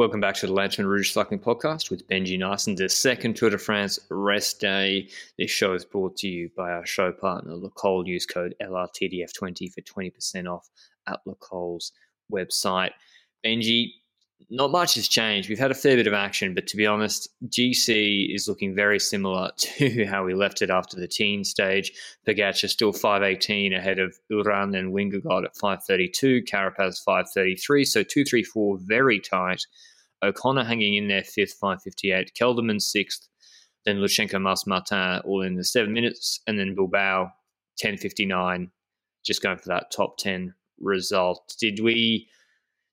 Welcome back to the Lanterne Rouge Cycling Podcast with Benji Naesen, the second Tour de France rest day. This show is brought to you by our show partner, Le Col. Use code LRTDF20 for 20% off at Le Col's website. Benji, not much has changed. We've had a fair bit of action, but to be honest, GC is looking very similar to how we left it after the Tignes stage. Pogacar still 518 ahead of Uran and Vingegaard at 532, Carapaz 533, so 234 very tight. O'Connor hanging in there fifth, 558, Kelderman sixth, then Lutsenko Mas Martin all in the seven minutes, and then Bilbao 1059, just going for that top 10 result. Did we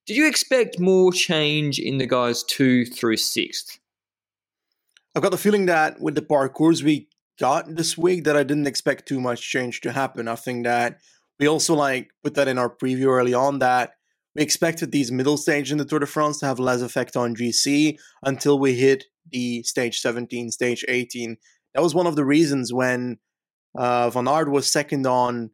did you expect more change in the guys two through sixth? I've got the feeling that with the parcours we got this week that I didn't expect too much change to happen. I think that we also like put that in our preview early on that we expected these middle stage in the Tour de France to have less effect on GC until we hit the stage 17, stage 18. That was one of the reasons when uh, Van Aert was second on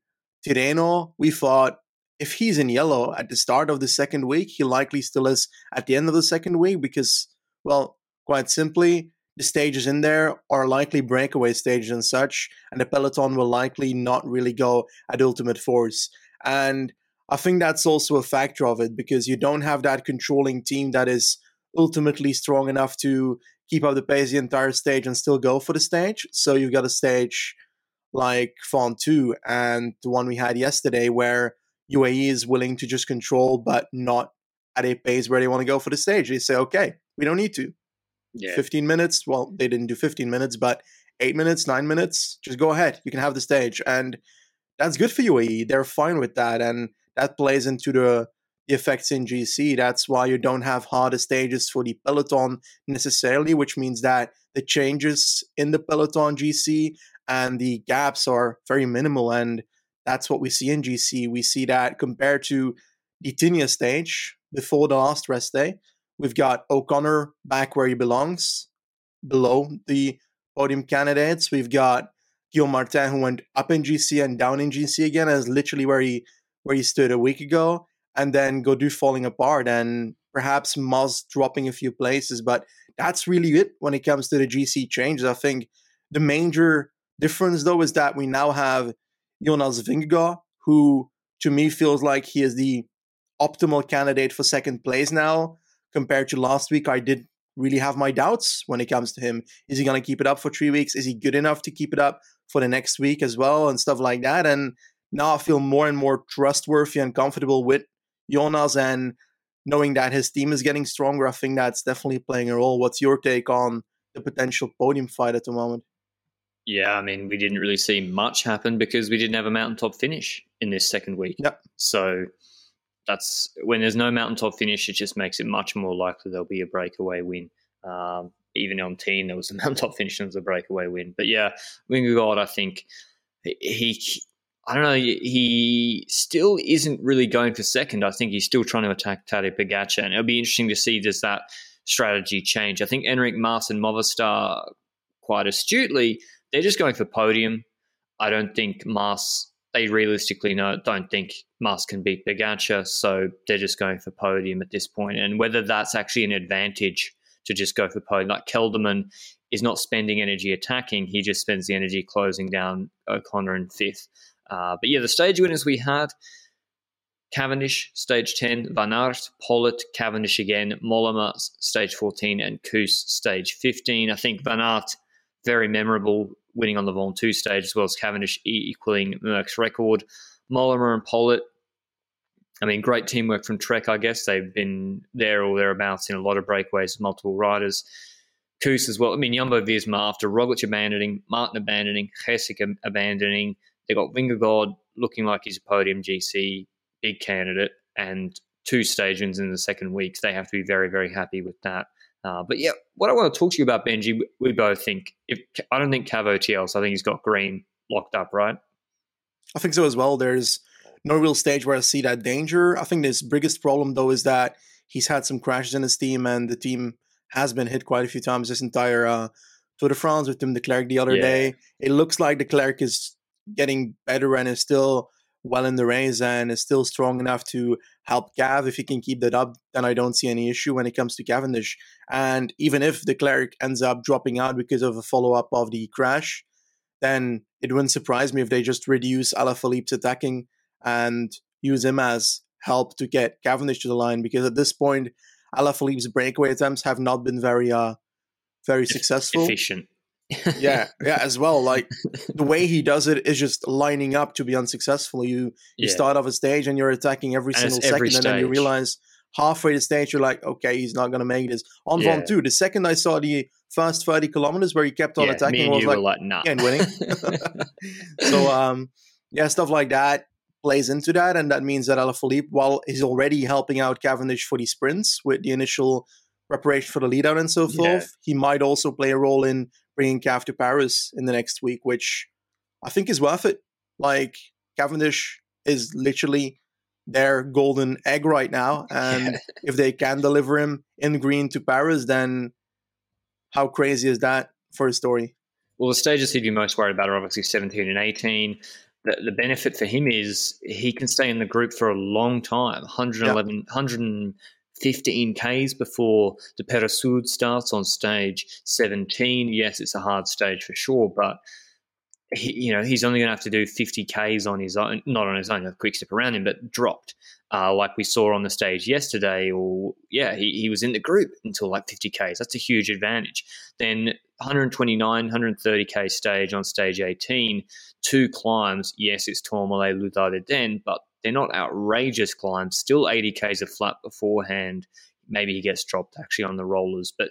Tirreno, we thought if he's in yellow at the start of the second week, he likely still is at the end of the second week because, well, quite simply, the stages in there are likely breakaway stages and such, and the peloton will likely not really go at ultimate force. And I think that's also a factor of it because you don't have that controlling team that is ultimately strong enough to keep up the pace the entire stage and still go for the stage. So you've got a stage like Ventoux and the one we had yesterday where UAE is willing to just control, but not at a pace where they want to go for the stage. They say, okay, we don't need to. Yeah. 15 minutes. Well, they didn't do 15 minutes, but eight minutes, nine minutes, just go ahead. You can have the stage. And that's good for UAE. They're fine with that. And that plays into the, the effects in GC. That's why you don't have harder stages for the peloton necessarily, which means that the changes in the peloton GC and the gaps are very minimal. And that's what we see in GC. We see that compared to the Tignes stage before the last rest day, we've got O'Connor back where he belongs, below the podium candidates. We've got Guillaume Martin who went up in GC and down in GC again, as literally where he where he stood a week ago, and then Gaudu falling apart and perhaps Mas dropping a few places, but that's really it when it comes to the GC changes. I think the major difference though is that we now have Jonas Vingegaard, who to me feels like he is the optimal candidate for second place now compared to last week. I did really have my doubts when it comes to him. Is he going to keep it up for three weeks? Is he good enough to keep it up for the next week as well and stuff like that? And now I feel more and more trustworthy and comfortable with Jonas and knowing that his team is getting stronger. I think that's definitely playing a role. What's your take on the potential podium fight at the moment? Yeah, I mean, we didn't really see much happen because we didn't have a mountaintop finish in this second week. Yep. So that's when there's no mountaintop finish, it just makes it much more likely there'll be a breakaway win. Um, even on Tignes, there was a mountaintop finish and was a breakaway win. But yeah, Vingegaard, I think he, I don't know, he still isn't really going for second. I think he's still trying to attack Tadej Pogacar, and it'll be interesting to see does that strategy change. I think Enric Mas and Movistar quite astutely they're just going for podium. I don't think Mas, they realistically know, don't think Mas can beat Pogacar, so they're just going for podium at this point. And whether that's actually an advantage to just go for podium, like Kelderman is not spending energy attacking, he just spends the energy closing down O'Connor in fifth. Uh, but yeah, the stage winners we had. Cavendish, stage 10, Van Aert, Politt, Cavendish again, Mollema, stage 14, and Kuss, stage 15. I think Van Aert, very memorable winning on the Ventoux stage, as well as Cavendish equaling Merckx's record. Mollema and Politt, I mean, great teamwork from Trek, I guess. They've been there or thereabouts in a lot of breakaways, multiple riders. Kuss as well. I mean, Jumbo Visma after Roglic abandoning, Martin abandoning, Gesink abandoning. They got Vingegaard looking like he's a podium GC, big candidate, and two stage wins in the second week. They have to be very, very happy with that. Uh, but yeah, what I want to talk to you about, Benji, we both think if I don't think Cav OTL, so I think he's got green locked up, right? I think so as well. There's no real stage where I see that danger. I think his biggest problem though is that he's had some crashes in his team, and the team has been hit quite a few times this entire uh, Tour de France with Tim Declercq the other yeah. day. It looks like the Declercq is getting better and is still well in the race and is still strong enough to help Cav. If he can keep that up, then I don't see any issue when it comes to Cavendish. And even if the Declercq ends up dropping out because of a follow up of the crash, then it wouldn't surprise me if they just reduce Alaphilippe's attacking and use him as help to get Cavendish to the line. Because at this point, Alaphilippe's breakaway attempts have not been very, uh, very successful. Efficient yeah, yeah, as well. Like the way he does it is just lining up to be unsuccessful. You you yeah. start off a stage and you're attacking every and single every second, stage. and then you realize halfway the stage you're like, okay, he's not gonna make this. On yeah. Ventoux, the second I saw the first thirty kilometers where he kept on yeah, attacking, I was like, like nah. and winning. so um, yeah, stuff like that plays into that, and that means that Alaphilippe, while he's already helping out Cavendish for the sprints with the initial preparation for the lead out and so forth, yeah. he might also play a role in bringing Cav to Paris in the next week, which I think is worth it. Like Cavendish is literally their golden egg right now, and if they can deliver him in green to Paris, then how crazy is that for a story? Well, the stages he'd be most worried about are obviously 17 and 18. The, the benefit for him is he can stay in the group for a long time 111, yep. 100, 15 Ks before the Peyresourde starts on stage 17. Yes, it's a hard stage for sure, but he, you know he's only going to have to do 50 Ks on his own, not on his own, a quick step around him, but dropped, uh, like we saw on the stage yesterday. Or yeah, he, he was in the group until like 50 Ks. That's a huge advantage. Then 129, 130 K stage on stage 18, two climbs. Yes, it's Tourmalet, Luz Ardiden, but they're not outrageous climbs. Still 80 k's of flat beforehand. Maybe he gets dropped actually on the rollers, but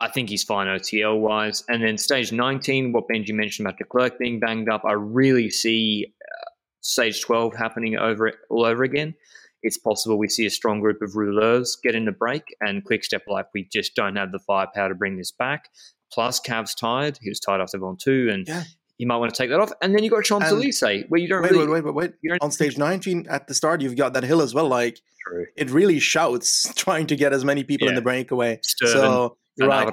I think he's fine OTL wise. And then stage 19, what Benji mentioned about Declercq being banged up, I really see uh, stage 12 happening over all over again. It's possible we see a strong group of rouleurs get in the break and quick step like we just don't have the firepower to bring this back. Plus, Cav's tired. He was tired after Ventoux, and yeah you might want to take that off. And then you got Champs Elysees, where you don't wait, really. Wait, wait, wait, wait. On stage 19 at the start, you've got that hill as well. Like, True. it really shouts trying to get as many people yeah. in the breakaway. Sturban, so, you're right.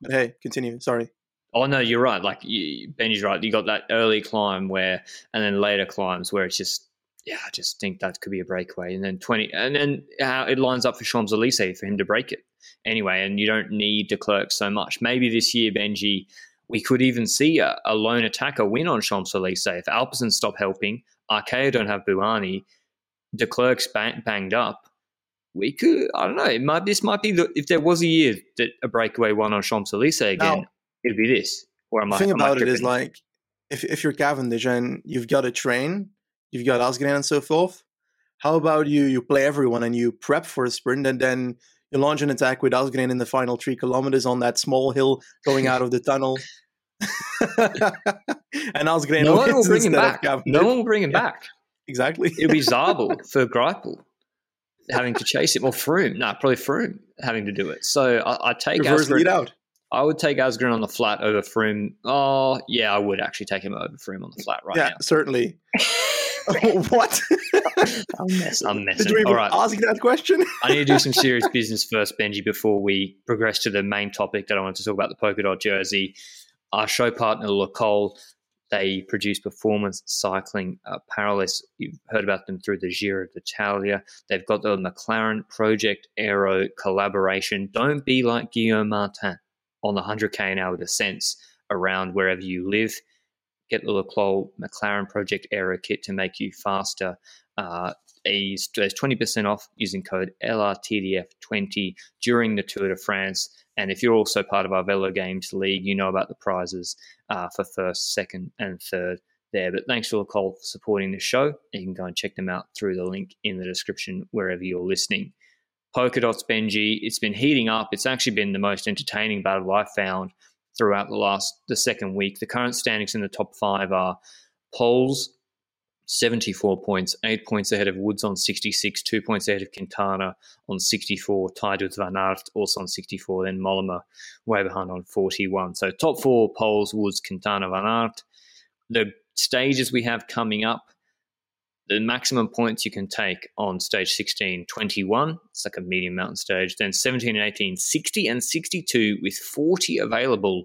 But hey, continue. Sorry. Oh, no, you're right. Like, you, Benji's right. You got that early climb where, and then later climbs where it's just, yeah, I just think that could be a breakaway. And then 20, and then how it lines up for Champs Elysees for him to break it anyway. And you don't need Declercq so much. Maybe this year, Benji we could even see a, a lone attacker win on Champs Elysees. If Alpecin stop helping, Arkea don't have Bouhanni, Declercq's bang, banged up. We could, I don't know, it might, this might be, the, if there was a year that a breakaway won on Champs Elysees again, now, it'd be this. Or am the I, thing about it is like, if, if you're Cavendish and you've got a train, you've got Asgreen and so forth, how about you you play everyone and you prep for a sprint and then you launch an attack with Asgreen in the final three kilometers on that small hill going out of the tunnel. and I was Asgreen no one will bring him back. No one will bring him yeah, back. Exactly. It'll be Zabel for Greipel having to chase him, or Froome. No, probably Froome having to do it. So I, I take Reverse Asgreen. lead out. I would take Asgreen on the flat over Froome. Oh, yeah, I would actually take him over Froome on the flat right yeah, now. certainly. what? I'm messing. I'm messing. Did you even All right. ask that question? I need to do some serious business first, Benji, before we progress to the main topic that I want to talk about the polka dot jersey. Our show partner, Le Col, they produce performance cycling apparel. You've heard about them through the Giro d'Italia. They've got the McLaren Project Aero collaboration. Don't be like Guillaume Martin on the 100k an hour descents around wherever you live get the Le Col McLaren Project Aero Kit to make you faster. Uh, there's 20% off using code LRTDF20 during the Tour de France. And if you're also part of our Velo Games League, you know about the prizes uh, for first, second, and third there. But thanks to Le Col for supporting the show. You can go and check them out through the link in the description wherever you're listening. Polka Dots Benji, it's been heating up. It's actually been the most entertaining battle I've found throughout the last the second week. The current standings in the top five are Poels, 74 points, eight points ahead of Woods on 66, two points ahead of Quintana on 64, tied with Van Aert also on 64, then Mollema way behind on 41. So top four Poels, Woods, Quintana, Van Aert. The stages we have coming up, the maximum points you can take on stage 16, 21. It's like a medium mountain stage. Then 17 and 18, 60 and 62 with 40 available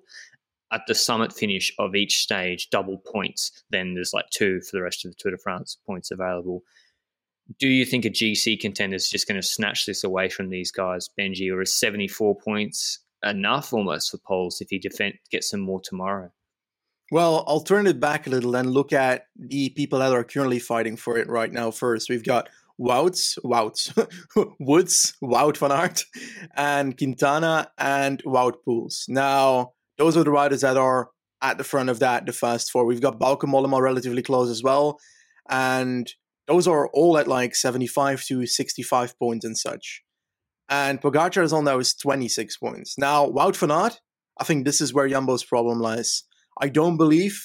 at the summit finish of each stage, double points. Then there's like two for the rest of the Tour de France points available. Do you think a GC contender is just going to snatch this away from these guys, Benji, or is 74 points enough almost for Poels if he defend, gets some more tomorrow? Well, I'll turn it back a little and look at the people that are currently fighting for it right now. First, we've got Wouts, Wouts, Woods, Wout van Aert, and Quintana and Wout Poels. Now, those are the riders that are at the front of that, the fast four. We've got Bauke Mollema relatively close as well. And those are all at like 75 to 65 points and such. And Pogacar is on those 26 points. Now, Wout van Aert, I think this is where Jumbo's problem lies. I don't believe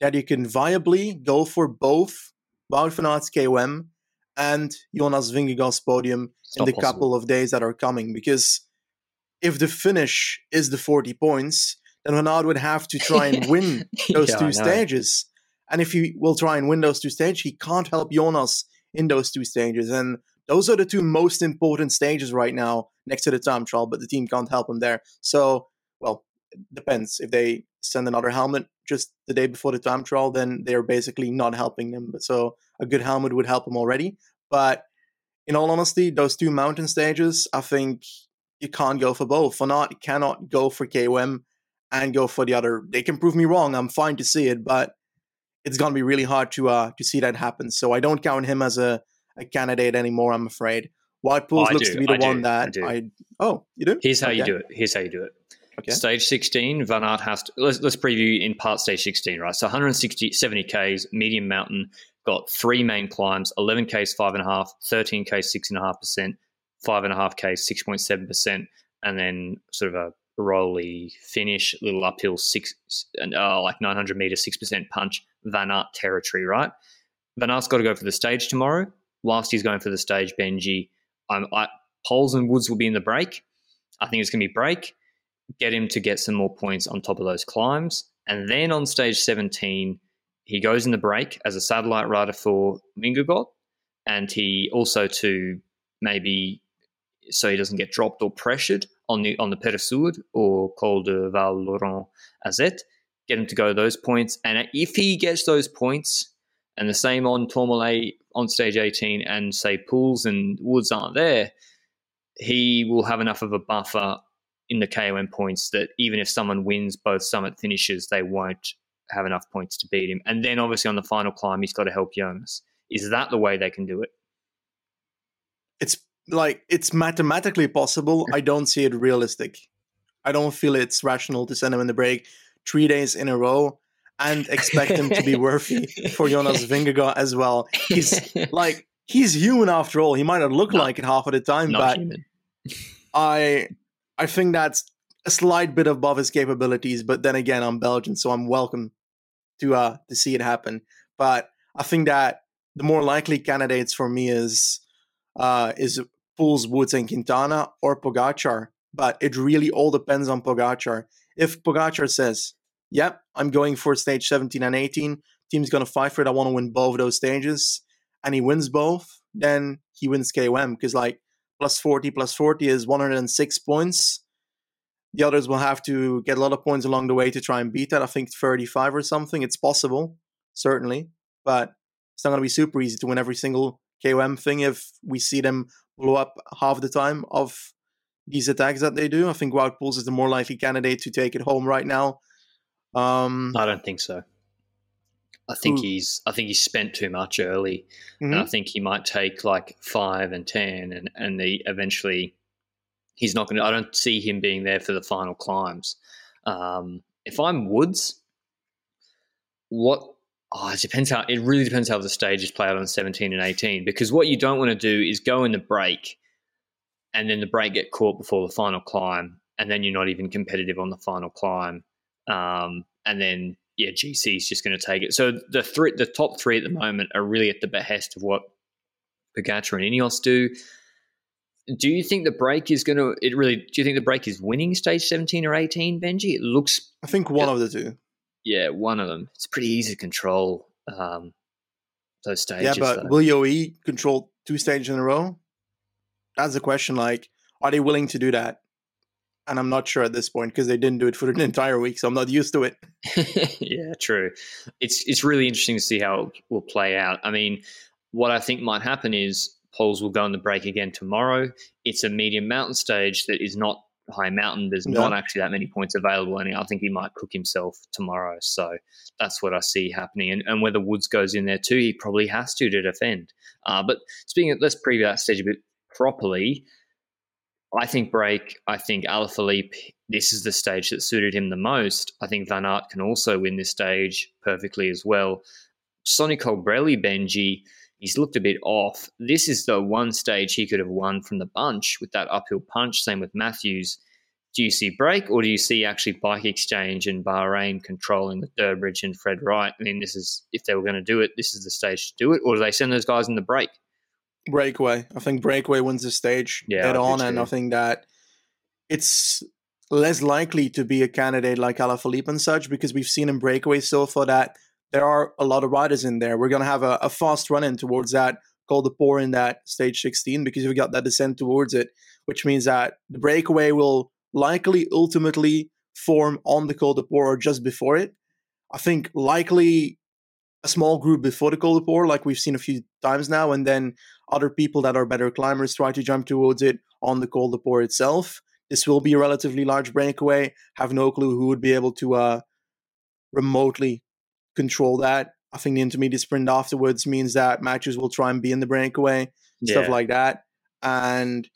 that you can viably go for both Wout van Aert's KOM and Jonas Vingegaard's podium in the possible. couple of days that are coming because if the finish is the 40 points, then Aert would have to try and win those yeah, two stages. And if he will try and win those two stages, he can't help Jonas in those two stages. And those are the two most important stages right now next to the time trial, but the team can't help him there. So, well, it depends. If they send another helmet just the day before the time trial, then they're basically not helping them. So a good helmet would help him already. But in all honesty, those two mountain stages, I think you can't go for both. Van Aert cannot go for KOM and go for the other. They can prove me wrong. I'm fine to see it, but it's gonna be really hard to uh to see that happen. So I don't count him as a, a candidate anymore. I'm afraid. Wout Poels oh, looks do. to be the I one do. that I, I, Oh, you do? Here's how okay. you do it. Here's how you do it. Okay. Stage 16, Van Aert has to. Let's, let's preview in part stage 16, right? So 160, 70 Ks, medium mountain, got three main climbs 11 Ks, 5.5, 13 Ks, 6.5%, five and a half K, six point seven percent, and then sort of a rolly finish, little uphill six and uh, like nine hundred meter, six percent punch, Van Aert territory, right? Van Aert's got to go for the stage tomorrow. Whilst he's going for the stage, Benji, I'm, I, Poels and Woods will be in the break. I think it's going to be break. Get him to get some more points on top of those climbs, and then on stage seventeen, he goes in the break as a satellite rider for Vingegaard, and he also to maybe so he doesn't get dropped or pressured on the on the Peyresourde or Col de Val Laurent Azet. Get him to go those points, and if he gets those points, and the same on Tourmalet on stage 18, and say Poels and Woods aren't there, he will have enough of a buffer in the KOM points that even if someone wins both summit finishes, they won't have enough points to beat him. And then obviously on the final climb, he's got to help Jonas. Is that the way they can do it? It's like it's mathematically possible. I don't see it realistic. I don't feel it's rational to send him in the break three days in a row and expect him to be worthy for Jonas Vingegaard as well. He's like he's human after all. He might not look not, like it half of the time, but human. I I think that's a slight bit above his capabilities. But then again, I'm Belgian, so I'm welcome to uh to see it happen. But I think that the more likely candidates for me is uh, is Poels Woods and Quintana or Pogacar, but it really all depends on Pogacar. If Pogacar says, "Yep, I'm going for stage 17 and 18. Team's gonna fight for it. I want to win both those stages," and he wins both, then he wins KOM because like plus 40 plus 40 is 106 points. The others will have to get a lot of points along the way to try and beat that. I think 35 or something. It's possible, certainly, but it's not going to be super easy to win every single KOM thing if we see them blow up half the time of these attacks that they do. I think Wout Poels is the more likely candidate to take it home right now. Um, I don't think so. I think he's I think he's spent too much early, mm-hmm. and I mm-hmm. think he might take like five and ten, and and the eventually he's not going to. I don't see him being there for the final climbs. Um, if I'm Woods, what Oh, it depends how. It really depends how the stages play out on 17 and 18. Because what you don't want to do is go in the break, and then the break get caught before the final climb, and then you're not even competitive on the final climb, um, and then yeah, GC is just going to take it. So the three, the top three at the moment are really at the behest of what Pogacar and Ineos do. Do you think the break is going to? It really? Do you think the break is winning stage seventeen or eighteen, Benji? It looks. I think one of the two. Yeah, one of them. It's pretty easy to control um, those stages. Yeah, but though. will UAE control two stages in a row? That's the question. Like, are they willing to do that? And I'm not sure at this point because they didn't do it for an entire week, so I'm not used to it. yeah, true. It's it's really interesting to see how it will play out. I mean, what I think might happen is Poels will go on the break again tomorrow. It's a medium mountain stage that is not high mountain. There's Yeah. not actually that many points available, and I think he might cook himself tomorrow. So that's what I see happening. And, and whether Woods goes in there too, he probably has to to defend. Uh, but speaking of, let's preview that stage a bit properly. I think break. I think Alaphilippe. This is the stage that suited him the most. I think Van Aert can also win this stage perfectly as well. Sonny Colbrelli, Benji, he's looked a bit off. This is the one stage he could have won from the bunch with that uphill punch. Same with Matthews. Do you see break, or do you see actually Bike Exchange and Bahrain controlling the Durbridge and Fred Wright? I mean, this is if they were going to do it, this is the stage to do it, or do they send those guys in the break? Breakaway. I think Breakaway wins the stage Yeah, head on, and. I think that it's less likely to be a candidate like Alaphilippe and such because we've seen in Breakaway so far that there are a lot of riders in there. We're going to have a, a fast run in towards that Col de Port in that stage 16 because we've got that descent towards it, which means that the breakaway will likely ultimately form on the Col de Port or just before it. I think likely a small group before the Col de Port, like we've seen a few times now, and then other people that are better climbers try to jump towards it on the Col de Port itself. This will be a relatively large breakaway. Have no clue who would be able to uh, remotely control that. I think the intermediate sprint afterwards means that Matthews will try and be in the breakaway, stuff like that. And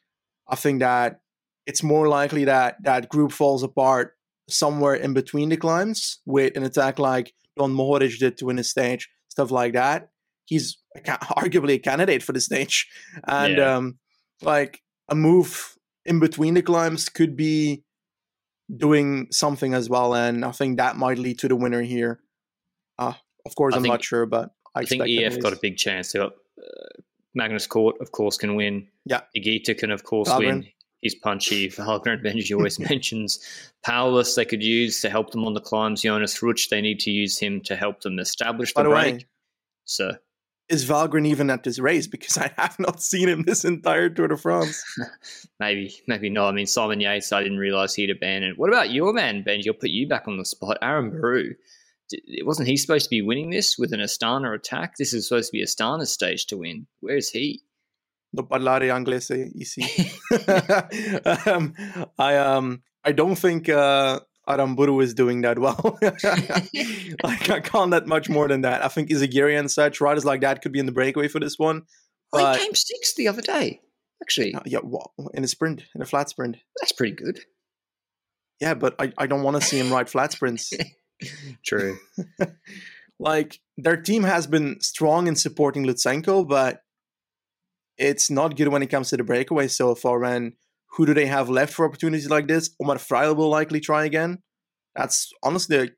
I think that it's more likely that that group falls apart somewhere in between the climbs with an attack like Don Mohoric did to win a stage, stuff like that. He's a ca- arguably a candidate for the stage. And Yeah. um, like a move in between the climbs could be doing something as well. And I think that might lead to the winner here. Uh, of course, I I'm think- not sure, but I, I think EF got a big chance. They got uh, Magnus Cort, of course, can win. Yeah. Higuita can, of course, Valgren. win. He's punchy. Valgren Benji always mentions. Powless they could use to help them on the climbs. Jonas Rutsch, they need to use him to help them establish the By the break. way, So is Valgren even at this race? Because I have not seen him this entire Tour de France. maybe, maybe not. I mean, Simon Yates, I didn't realize he'd abandoned. What about your man, Benji? I'll put you back on the spot. Aranburu. D- Wasn't he supposed to be winning this with an Astana attack? This is supposed to be Astana's stage to win. Where is he? No parlare inglese ici. um, I um I don't think uh, Aranburu is doing that well. like I can't let much more than that. I think Izagirre and such riders like that could be in the breakaway for this one. Oh, he came sixth the other day. Actually, Uh, yeah, wha- in a sprint, in a flat sprint. that's pretty good. Yeah, but I, I don't want to see him ride flat sprints. True. like their team has been strong in supporting Lutsenko, but it's not good when it comes to the breakaway so far. And who do they have left for opportunities like this? Omar Fraile will likely try again. That's honestly a,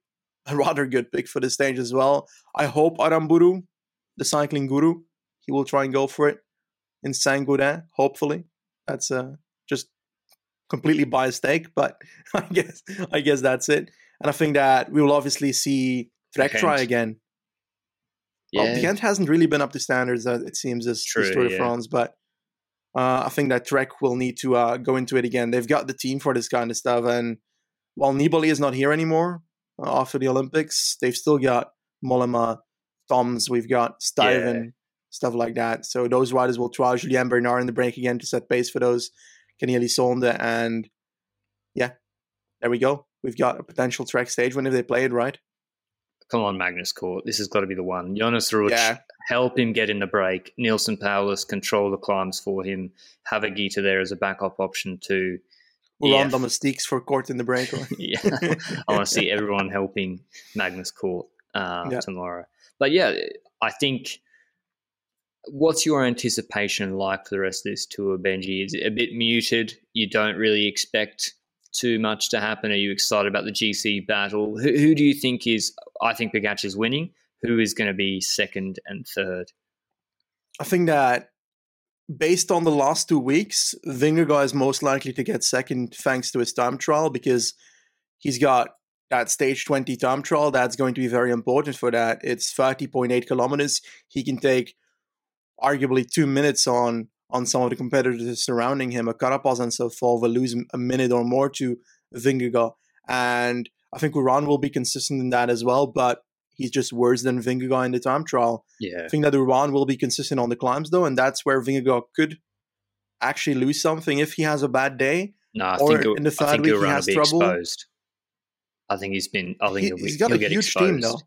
a rather good pick for the stage as well. I hope Aranburu, the cycling guru, he will try and go for it in Saint Gaudens, hopefully. That's uh, just completely biased take, but I guess I guess that's it. And I think that we will obviously see Trek try again. Yeah. Well, hasn't really been up to standards, uh, it seems, this, this True, Tour de yeah. France, but uh, I think that Trek will need to uh, go into it again. They've got the team for this kind of stuff, and while Nibali is not here anymore uh, after the Olympics, they've still got Mollema, Toms, we've got Stuyven, stuff like that. So those riders will try Julien Bernard in the break again to set pace for those Kenny Elissonde, and yeah, there we go. We've got a potential Trek stage if they play it right. Come on, Magnus Cort. This has got to be the one. Jonas Rutsch, Yeah. help him get in the break. Neilson Powless, control the climbs for him. Have Higuita there as a backup option too. We'll Yeah. on domestiques for Cort in the break. yeah, I want to see everyone helping Magnus Cort uh, Yeah. tomorrow. But yeah, I think. What's your anticipation like for the rest of this tour, Benji? Is it a bit muted? You don't really expect too much to happen? Are you excited about the GC battle? Who, who do you think is? I think Pogacar is winning. Who is going to be second and third? I think that based on the last two weeks, Vingegaard is most likely to get second thanks to his time trial because he's got that stage 20 time trial. That's going to be very important for that. It's 30.8 kilometers. He can take arguably two minutes on on some of the competitors surrounding him. A Carapaz and so forth will lose a minute or more to Vingegaard. And I think Uran will be consistent in that as well, but he's just worse than Vingegaard in the time trial. Yeah. I think that Uran will be consistent on the climbs though, and that's where Vingegaard could actually lose something if he has a bad day. No, I or think, in the I third think week he Uran will has trouble. exposed. I think he's been. I think he, he'll, he's got he'll a get huge exposed team, though.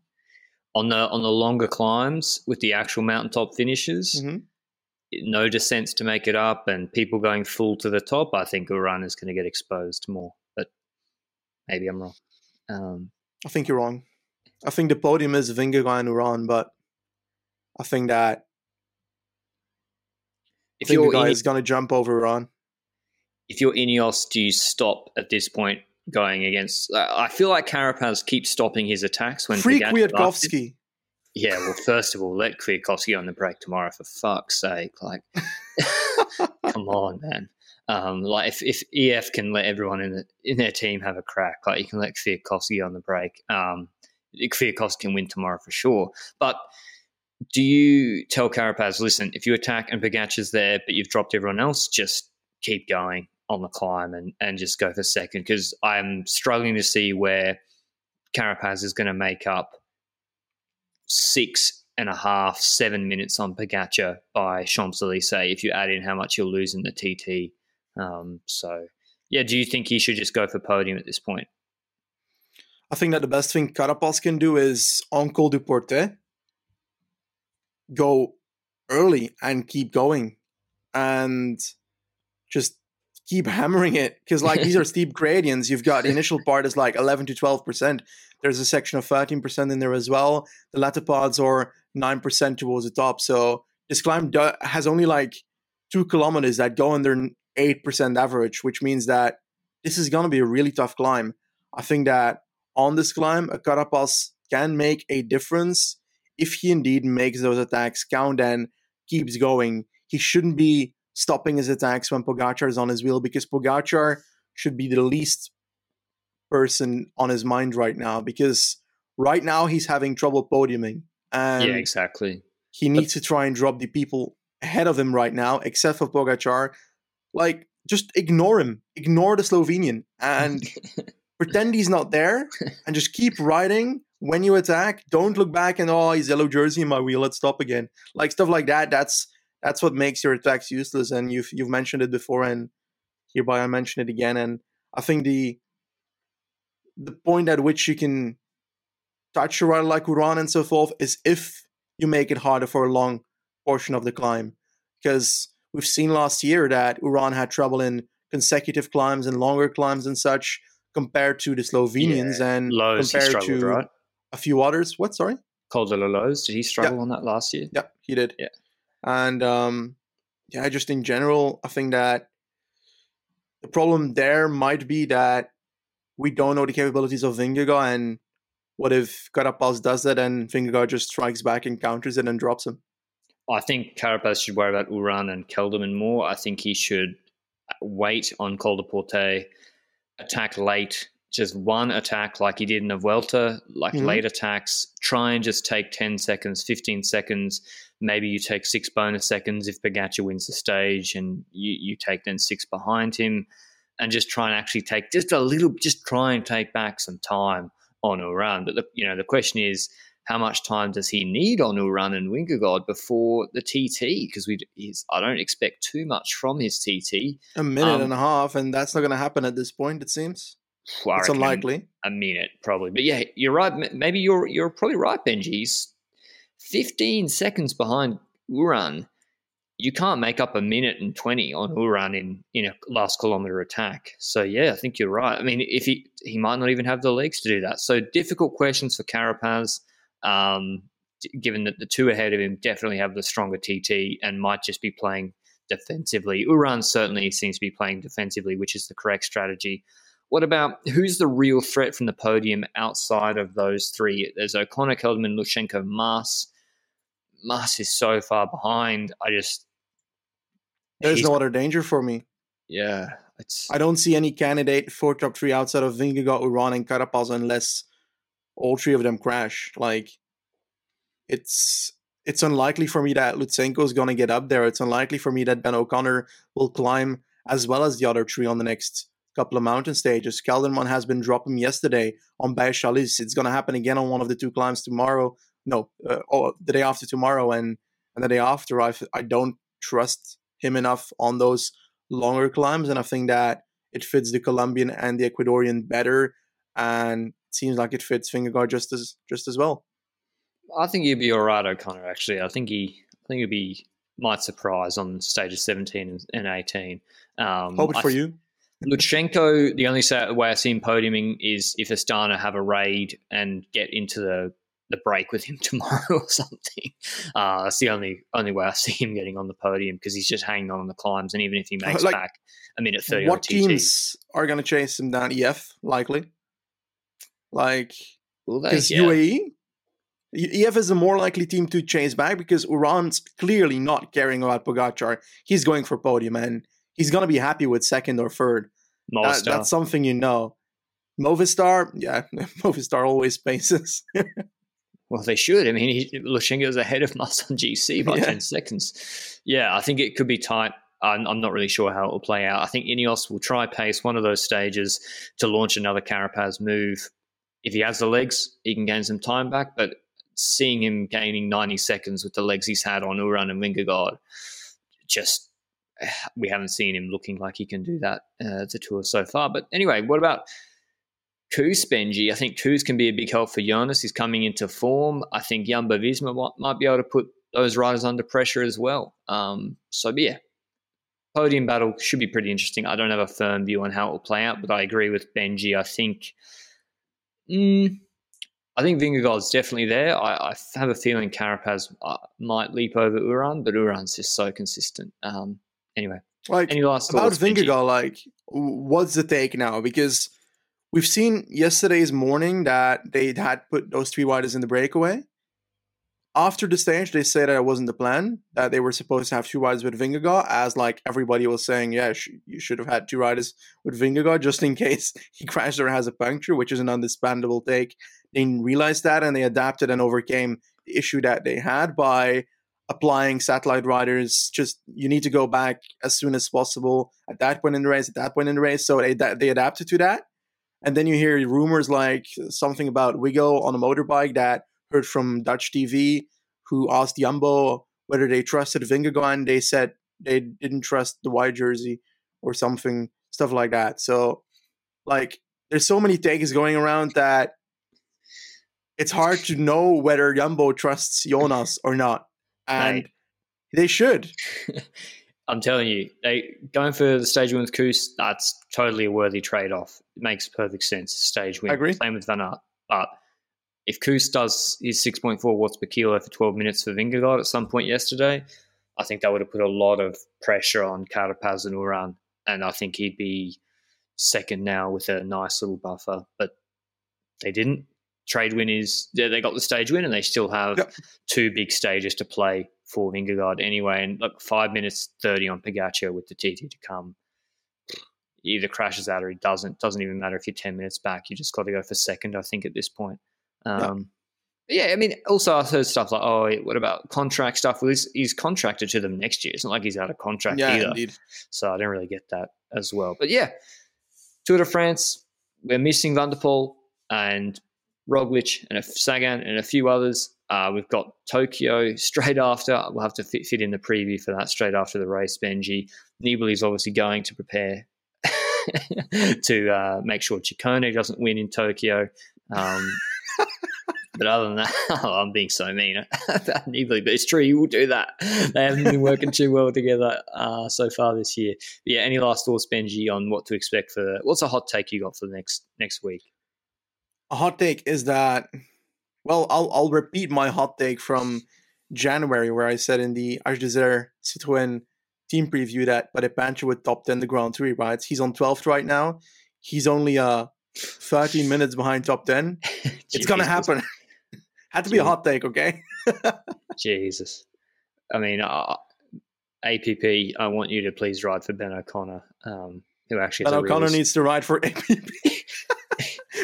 on the on the longer climbs with the actual mountaintop finishes. Mhm. No descents to make it up, and people going full to the top. I think Uran is going to get exposed more, but maybe I'm wrong. Um, I think you're wrong. I think the podium is Vingegaard and Uran, but I think that if you're is going to jump over Uran. if you're Ineos, do you stop at this point going against? Uh, I feel like Carapaz keeps stopping his attacks when Pogacar's after- Kwiatkowski. Yeah, well, first of all, let Kwiatkowski on the break tomorrow for fuck's sake. Like, come on, man. Um, like if, if EF can let everyone in the, in their team have a crack, like you can let Kwiatkowski on the break. Um, Kwiatkowski can win tomorrow for sure. But do you tell Carapaz, listen, if you attack and Pogacar's there, but you've dropped everyone else, just keep going on the climb and, and just go for second? Because I'm struggling to see where Carapaz is going to make up six and a half, seven minutes on Pogacar by Champs Elysees if you add in how much you'll lose in the TT. Um, so, yeah, do you think he should just go for podium at this point? I think that the best thing Carapaz can do is on Col du Portet, go early and keep going and just keep hammering it because like these are steep gradients. You've got the initial part is like 11 to 12 percent. There's a section of 13 percent in there as well. The latter parts are 9 percent towards the top. So this climb do- has only like two kilometers that go under 8 percent average which means that this is going to be a really tough climb. I think that on this climb a Carapaz can make a difference if he indeed makes those attacks count and keeps going. He shouldn't be stopping his attacks when Pogacar is on his wheel because Pogacar should be the least person on his mind right now because right now he's having trouble podiuming and yeah, exactly. he needs to try and drop the people ahead of him right now except for Pogacar. Like just ignore him. Ignore the Slovenian and pretend he's not there and just keep riding. When you attack don't look back and oh he's yellow jersey in my wheel let's stop again. Like stuff like that that's that's what makes your attacks useless and you've you've mentioned it before and hereby I mention it again and I think the the point at which you can touch a rider like Uran and so forth is if you make it harder for a long portion of the climb because we've seen last year that Uran had trouble in consecutive climbs and longer climbs and such compared to the Slovenians and Lowe's, compared to right? a few others what sorry la Lowe's, did he struggle on that last year? yeah, he did. Yeah. And um, yeah, just in general, I think that the problem there might be that we don't know the capabilities of Vingegaard, and what if Carapaz does that and Vingegaard just strikes back and counters it and drops him? I think Carapaz should worry about Uran and Kelderman more. I think he should wait on Col du Portet, attack late, just one attack like he did in the Vuelta, like Mhm. late attacks. Try and just take 10 seconds, 15 seconds. Maybe you take six bonus seconds if Pogacar wins the stage and you, you take then six behind him and just try and actually take just a little, just try and take back some time on Uran. But, the, you know, the question is, how much time does he need on Uran and Vingegaard before the TT? Because we, I don't expect too much from his TT. A minute Um, and a half, and that's not going to happen at this point. It seems Well, I it's unlikely. A minute, probably. But yeah, you're right. Maybe you're you're probably right, Benji. He's 15 seconds behind Uran. You can't make up a minute and 20 on Uran in, in a last kilometer attack. So yeah, I think you're right. I mean, if he he might not even have the legs to do that. So difficult questions for Carapaz. Um, given that the two ahead of him definitely have the stronger TT and might just be playing defensively. Uran certainly seems to be playing defensively, which is the correct strategy. What about who's the real threat from the podium outside of those three? There's O'Connor, Kelderman, Lutsenko, Mas. Mas is so far behind. I just there's no other danger for me. Yeah, it's. I don't see any candidate for top three outside of Vingegaard, Uran, and Carapaz unless all three of them crash. Like, it's it's unlikely for me that Lutsenko is going to get up there. It's unlikely for me that Ben O'Connor will climb as well as the other three on the next couple of mountain stages. Kelderman has been dropping yesterday on Beixalis. It's going to happen again on one of the two climbs tomorrow. No, uh, or the day after tomorrow and, and the day after. I, I don't trust him enough on those longer climbs. And I think that it fits the Colombian and the Ecuadorian better. And it seems like it fits Vingegaard just as just as well. I think he'd be all right, O'Connor. Actually, I think he, I think he'd be might surprise on stages seventeen and eighteen. Um, Hope it for you. Lutsenko, the only way I see him podiuming is if Astana have a raid and get into the the break with him tomorrow or something. Uh, that's the only only way I see him getting on the podium because he's just hanging on on the climbs, and even if he makes like, back a minute thirty, what teams are going to chase him down? EF likely, like because yeah. UAE. EF is a more likely team to chase back because Uran's clearly not caring about Pogacar. He's going for podium and he's going to be happy with second or third. That, that's something you know. Movistar, yeah, Movistar always paces. Well, they should. I mean, Lutsenko is ahead of Mas on GC by yeah. 10 seconds. Yeah, I think it could be tight. I'm, I'm, not really sure how it will play out. I think Ineos will try pace one of those stages to launch another Carapaz move. If he has the legs, he can gain some time back. But seeing him gaining 90 seconds with the legs he's had on Uran and Vingegaard, just we haven't seen him looking like he can do that uh, the tour so far. But anyway, what about Kuss Benji. I think Kuss can be a big help for Jonas. He's coming into form. I think Jumbo Visma might, might be able to put those riders under pressure as well. Um, so, yeah, podium battle should be pretty interesting. I don't have a firm view on how it will play out, but I agree with Benji. I think. Mm, I think Vingegaard's definitely there. I, I, have a feeling Carapaz uh, might leap over Uran, but Uran's just so consistent. Um, anyway, like any last about Vingegaard, like what's the take now? Because We've seen yesterday's morning that they had put those three riders in the breakaway. After the stage, they say that it wasn't the plan, that they were supposed to have two riders with Vingegaard, as like everybody was saying, yeah, sh- you should have had two riders with Vingegaard just in case he crashes or has a puncture, which is an understandable take. They realized that and they adapted and overcame the issue that they had by applying satellite riders. Just you need to go back as soon as possible at that point in the race, at that point in the race. So they, they adapted to that and then you hear rumors like something about Wiggo on a motorbike that heard from Dutch TV, who asked Jumbo whether they trusted Vingegaard. They said they didn't trust the white jersey or something, stuff like that. So, like, there's so many takes going around that it's hard to know whether Jumbo trusts Jonas or not, and they should. I'm telling you, they going for the stage win with Kuss, that's totally a worthy trade off. It makes perfect sense. Stage win. I agree. Same with Van Aert. But if Kuss does his 6.4 watts per kilo for 12 minutes for Vingegaard at some point yesterday, I think that would have put a lot of pressure on Carapaz and Uran. And I think he'd be second now with a nice little buffer. But they didn't. Trade win is, they got the stage win and they still have yep. two big stages to play for Vingegaard anyway. And look, five minutes thirty on Pogacar with the TT to come. He either crashes out or he doesn't. Doesn't even matter if you're ten minutes back. You just got to go for second. I think at this point. Um, yeah. yeah. I mean, also I heard stuff like, "Oh, what about contract stuff?" Well, he's, he's contracted to them next year. It's not like he's out of contract yeah, either. Indeed. So I didn't really get that as well. But yeah, Tour de France, we're missing Van der Poel and Roglic and a Sagan and a few others. Uh, we've got Tokyo straight after. We'll have to fit, fit in the preview for that straight after the race. Benji Nibali is obviously going to prepare to uh, make sure Ciccone doesn't win in Tokyo. Um, but other than that, oh, I'm being so mean about Nibali, but it's true. You will do that. They haven't been working too well together uh, so far this year. But yeah, any last thoughts, Benji, on what to expect for what's a hot take you got for the next next week? A hot take is that well, I'll I'll repeat my hot take from January where I said in the Desert Citroën team preview that Pancho would top 10 the Grand Tour rides. He's on 12th right now. he's only uh 13 minutes behind top 10. it's gonna happen. Had to be a hot take, okay? Jesus. I mean, uh, APP, I want you to please ride for Ben O'Connor, um, who actually Ben O'Connor needs to ride for APP.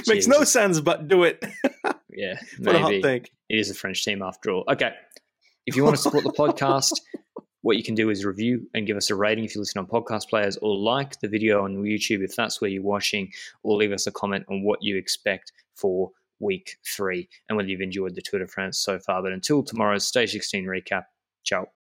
Makes no sense, but do it. yeah, maybe. It is a French team after all. Okay. If you want to support the podcast, what you can do is review and give us a rating if you listen on podcast players, or like the video on YouTube if that's where you're watching, or leave us a comment on what you expect for week three and whether you've enjoyed the Tour de France so far. But until tomorrow's Stage 16 recap, ciao.